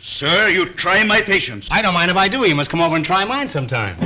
Sir, you try my patience. I don't mind if I do. You must come over and try mine sometime.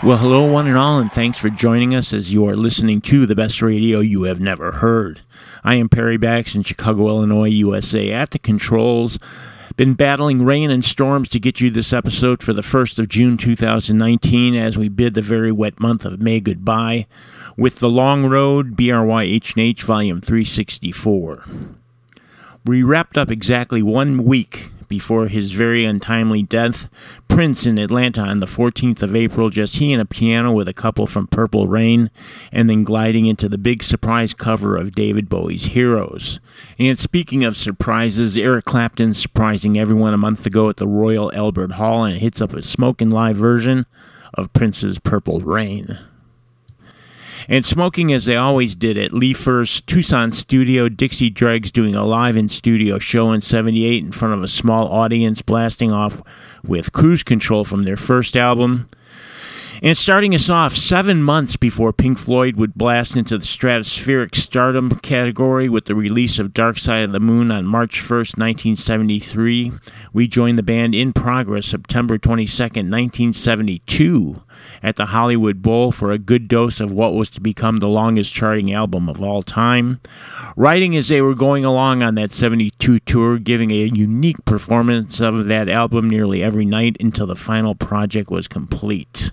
Well, hello, one and all, and thanks for joining us as you are listening to the best radio you have never heard. I am Perry Bax in Chicago, Illinois, USA, at the controls. Been battling rain and storms to get you this episode for the 1st of June 2019 as we bid the very wet month of May goodbye with The Long Road, BRYHNH Volume 364. We wrapped up exactly one week before his very untimely death. Prince in Atlanta on the 14th of April, just he and a piano with a couple from Purple Rain, and then gliding into the big surprise cover of David Bowie's Heroes. And speaking of surprises, Eric Clapton surprising everyone a month ago at the Royal Albert Hall and hits up a smoking live version of Prince's Purple Rain and smoking as they always did at Lee First's Tucson studio. Dixie Dregs doing a live in studio show in 78 in front of a small audience, blasting off with Cruise Control from their first album. And starting us off seven months before Pink Floyd would blast into the stratospheric stardom category with the release of Dark Side of the Moon on March 1st, 1973, we joined the band in progress September 22nd, 1972, at the Hollywood Bowl for a good dose of what was to become the longest charting album of all time. Writing as they were going along on that 72 tour, giving a unique performance of that album nearly every night until the final project was complete.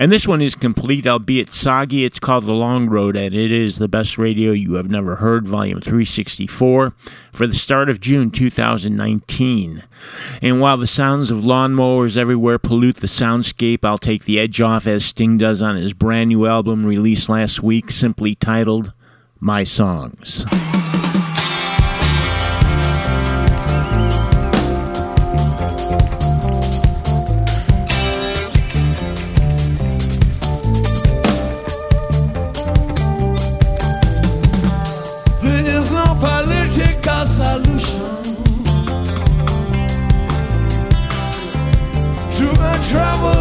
And this one is complete, albeit soggy. It's called The Long Road, and it is the best radio you have never heard, volume 364, for the start of June 2019. And while the sounds of lawnmowers everywhere pollute the soundscape, I'll take the edge off as Sting does on his brand new album released last week, simply titled My Songs.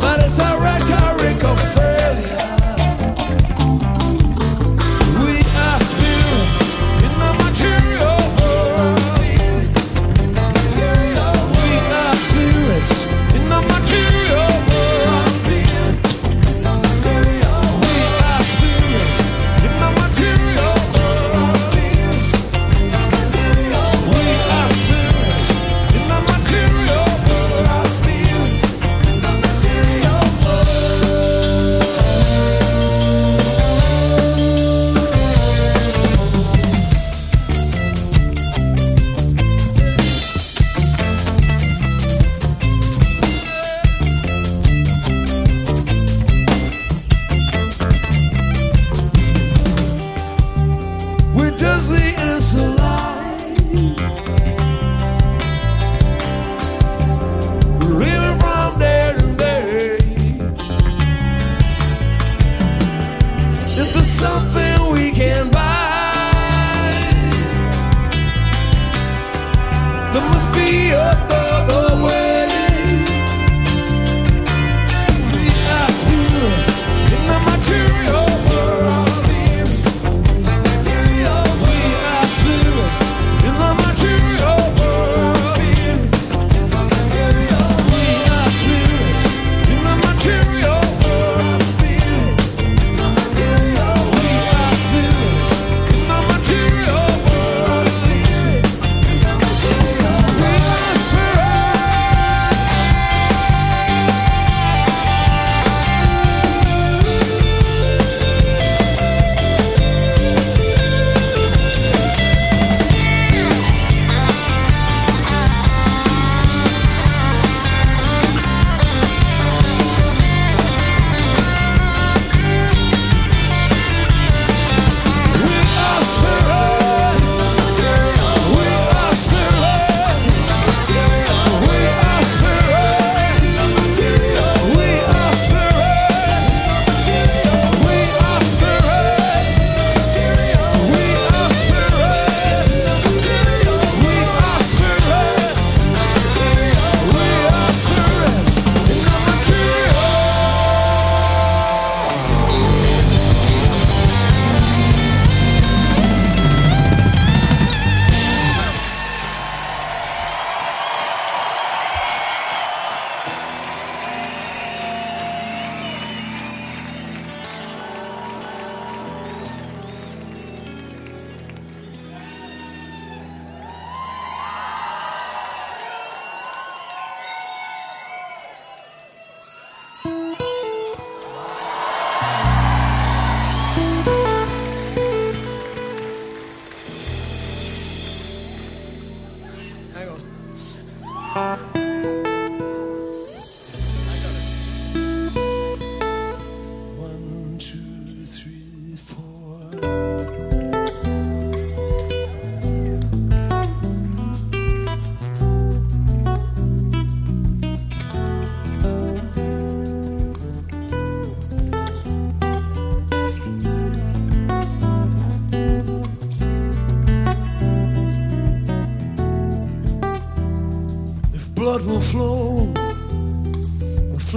But it's a rhetoric of failure.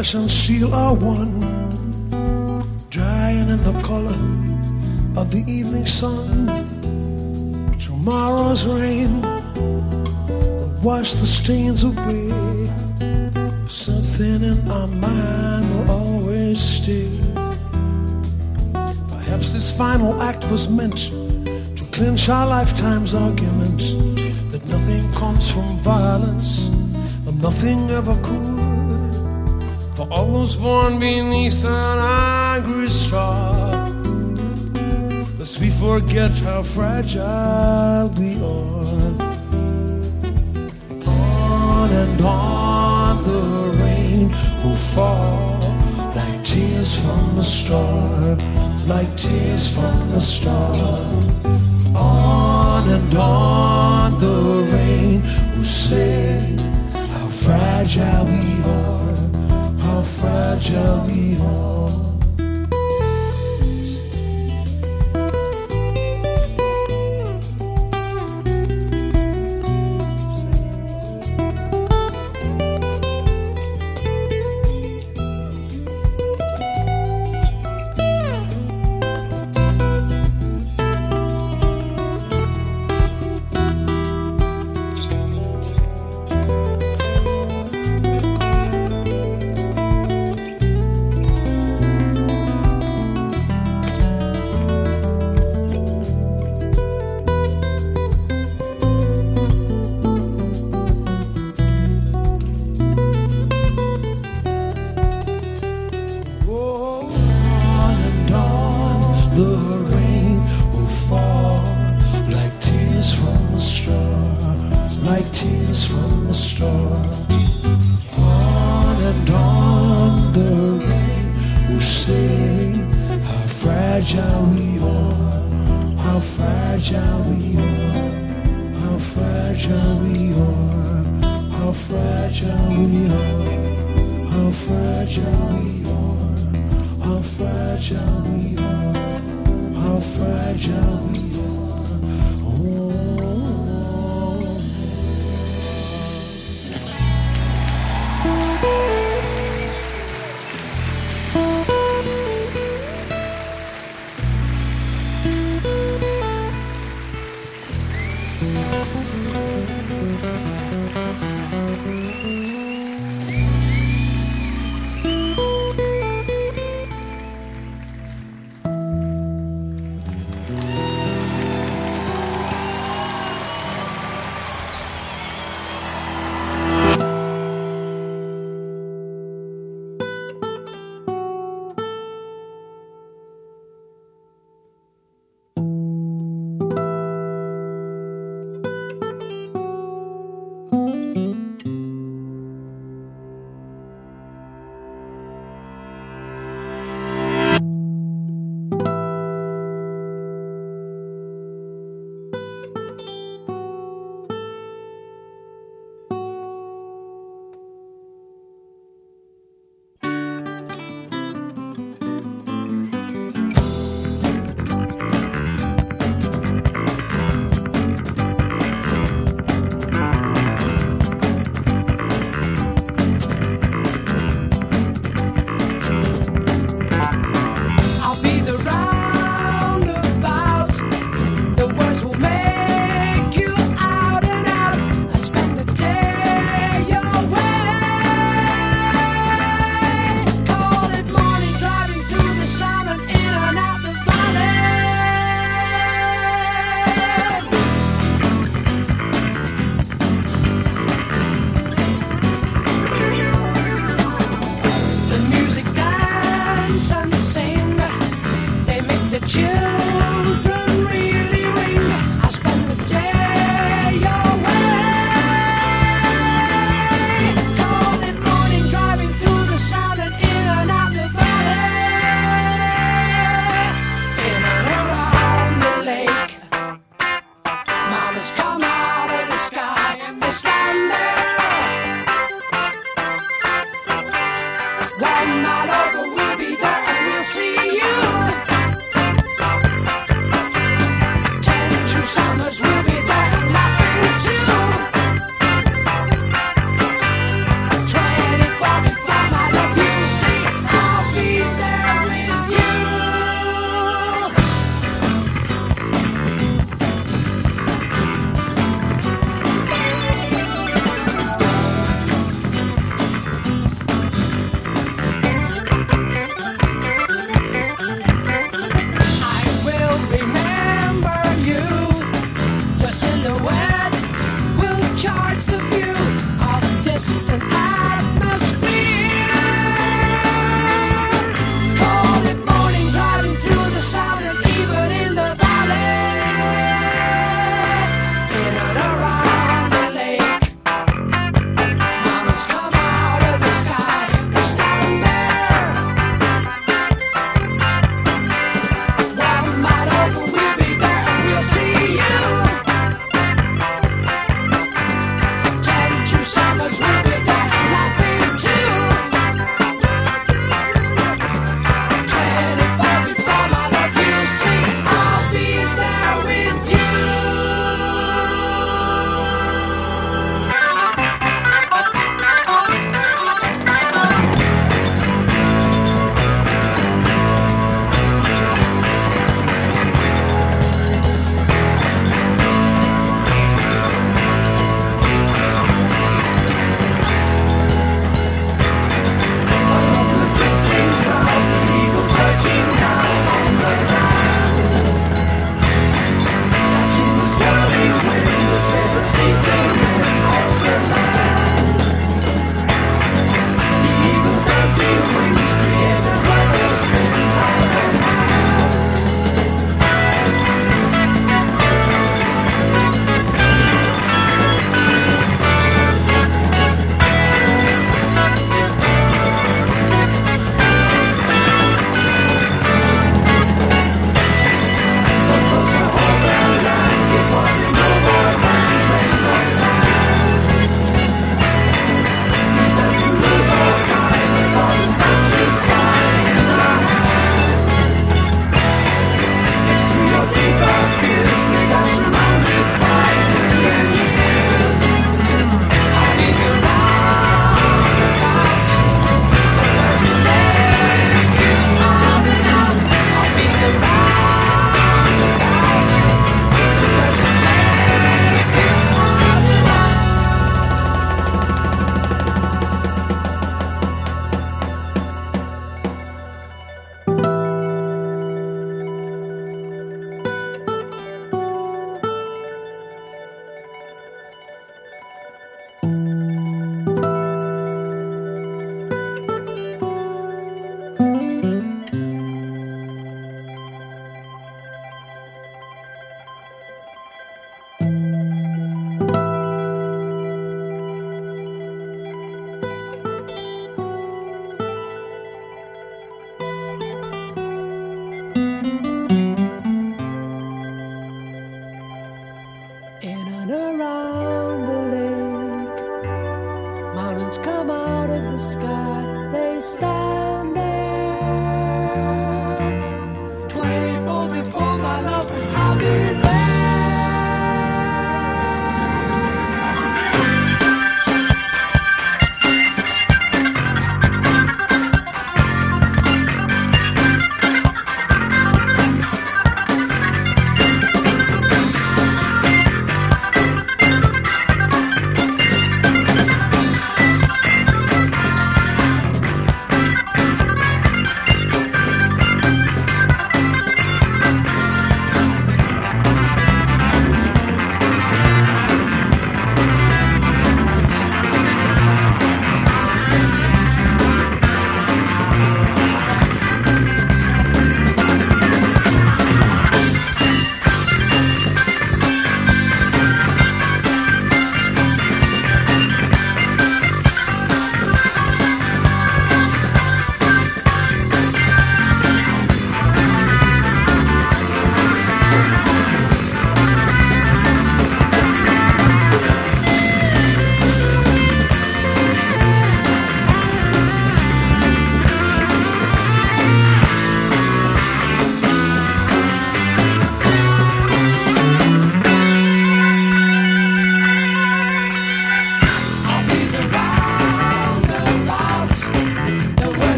Flesh and seal are one, drying in the color of the evening sun. Tomorrow's rain will wash the stains away. Something in our mind will always stay. Perhaps this final act was meant to clinch our lifetime's argument that nothing comes from violence and nothing ever could. All those born beneath an angry star, lest we forget how fragile we are. On and on the rain will fall like tears from a star, like tears from a star. On and on the rain will say how fragile we are, fragile we are.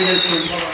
You.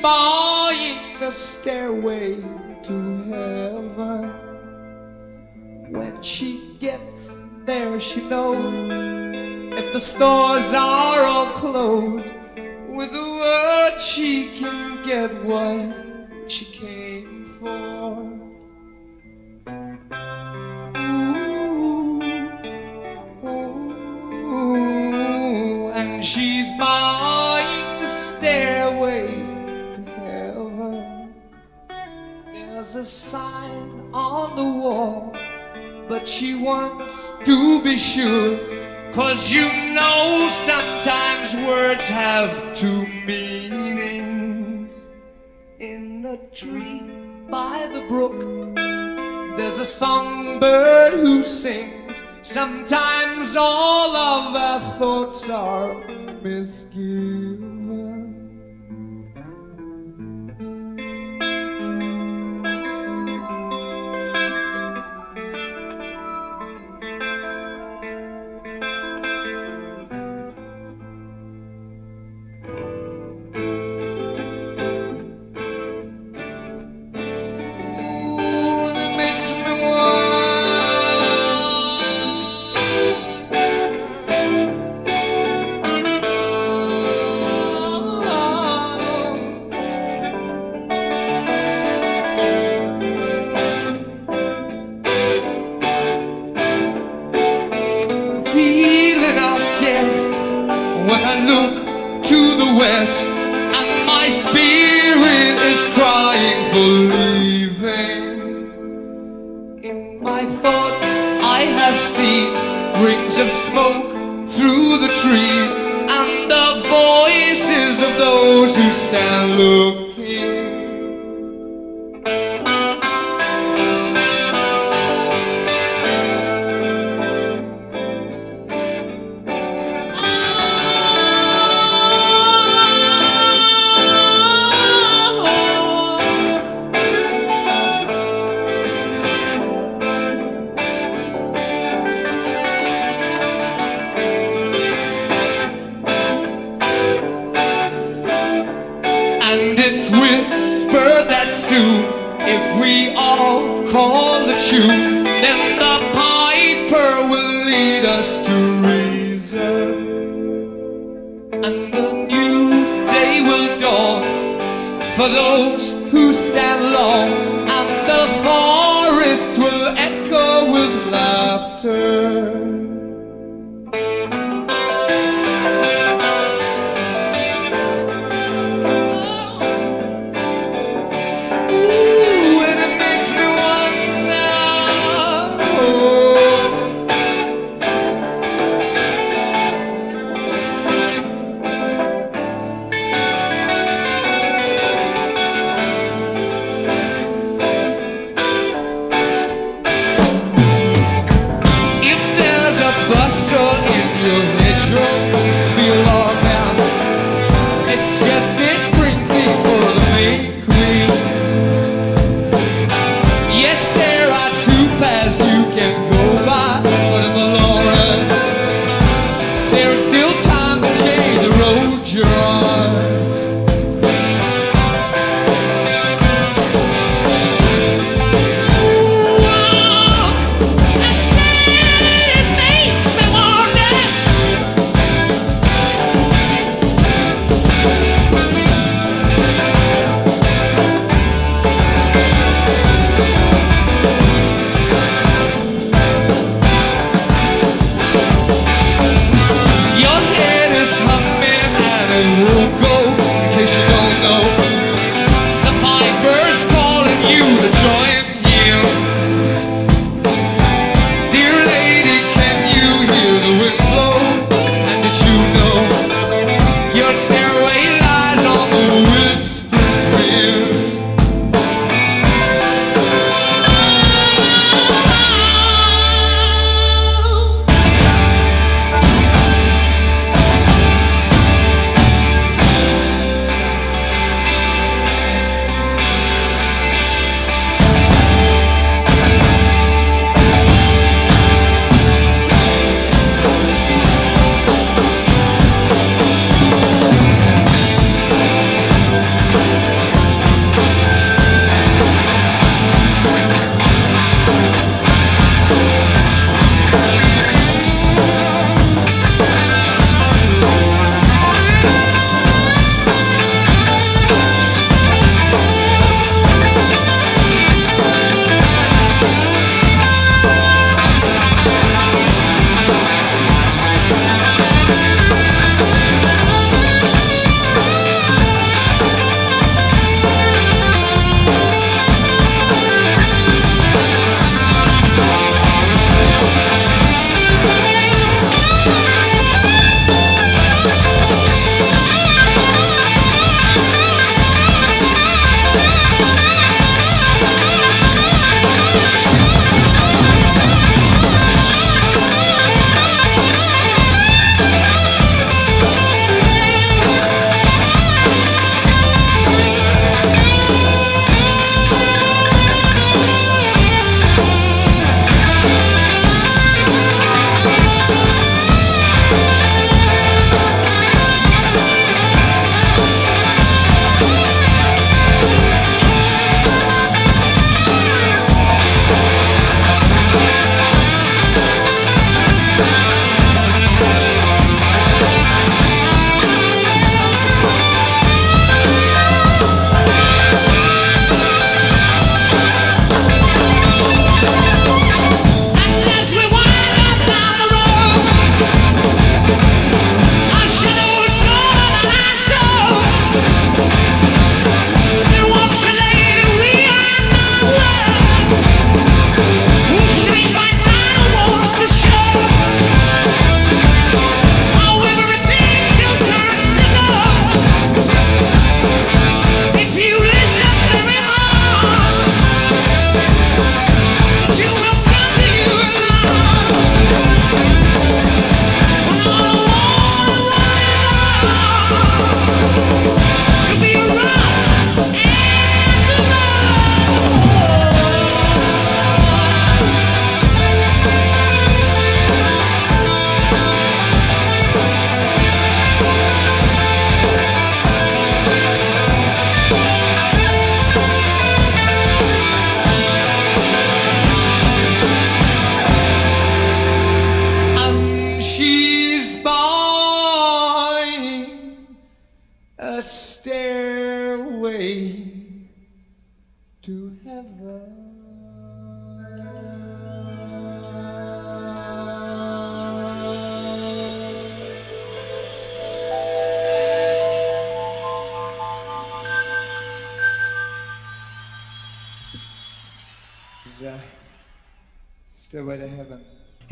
Buying a stairway to heaven. When she gets there, she knows if the stores are all closed, with a word she can get what she came for. She's buying the stairway There's a sign on the wall, but she wants to be sure. Cause you know sometimes words have two meanings. In the tree by the brook, there's a songbird who sings. Sometimes all of our thoughts are misgiven. The voices of those who stand looking.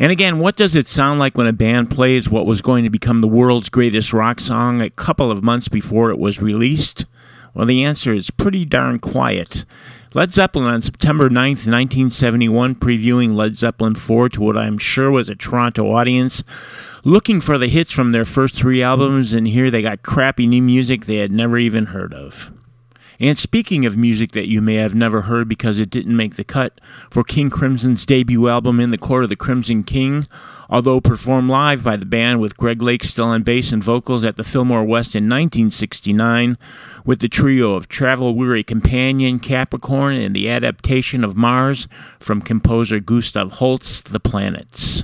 And again, what does it sound like when a band plays what was going to become the world's greatest rock song a couple of months before it was released? Well, the answer is pretty darn quiet. Led Zeppelin on September 9th, 1971, previewing Led Zeppelin 4 to what I'm sure was a Toronto audience, looking for the hits from their first three albums, and here they got crappy new music they had never even heard of. And speaking of music that you may have never heard because it didn't make the cut, for King Crimson's debut album In the Court of the Crimson King, although performed live by the band with Greg Lake still on bass and vocals at the Fillmore West in 1969, with the trio of Travel Weary Companion, Capricorn, and the adaptation of Mars from composer Gustav Holst, The Planets.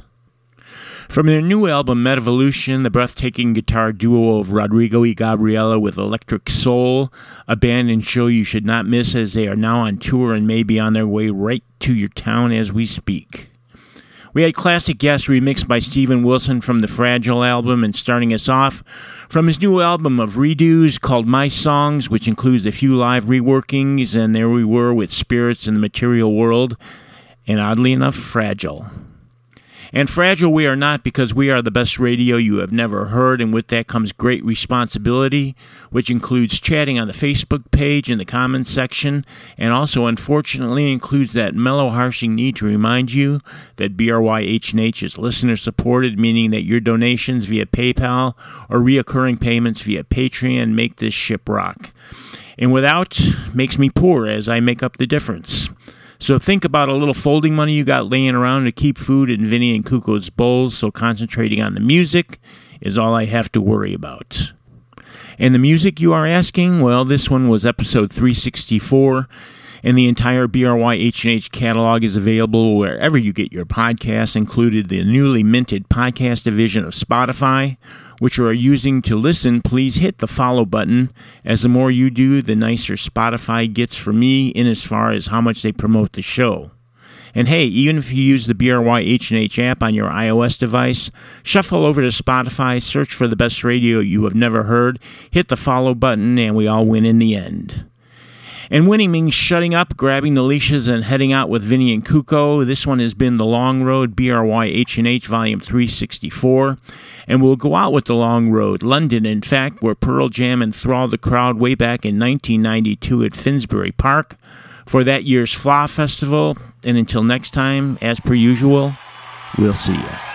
From their new album, Mettavolution, the breathtaking guitar duo of Rodrigo y Gabriela with Electric Soul, a band and show you should not miss as they are now on tour and may be on their way right to your town as we speak. We had classic Yes remixed by Steven Wilson from the Fragile album, and starting us off from his new album of redos called My Songs, which includes a few live reworkings, and there we were with Spirits in the Material World, and oddly enough, Fragile. And fragile we are not because we are the best radio you have never heard, and with that comes great responsibility, which includes chatting on the Facebook page in the comments section, and also unfortunately includes that mellow harshing need to remind you that BRYHNH is listener supported, meaning that your donations via PayPal or reoccurring payments via Patreon make this ship rock. And without makes me poor as I make up the difference. So think about a little folding money you got laying around to keep food in Vinny and Kuko's bowls, so concentrating on the music is all I have to worry about. And the music you are asking? Well, this one was episode 364, and the entire BRYHNH catalog is available wherever you get your podcasts, included the newly minted podcast division of Spotify, which you are using to listen, please hit the follow button, as the more you do, the nicer Spotify gets for me in as far as how much they promote the show. And hey, even if you use the BRYHNH app on your iOS device, shuffle over to Spotify, search for the best radio you have never heard, hit the follow button, and we all win in the end. And winning means shutting up, grabbing the leashes, and heading out with Vinny and Kuko. This one has been The Long Road, BRYHNH Volume 364. And we'll go out with The Long Road, London, in fact, where Pearl Jam enthralled the crowd way back in 1992 at Finsbury Park for that year's Fleadh Festival. And until next time, as per usual, we'll see you.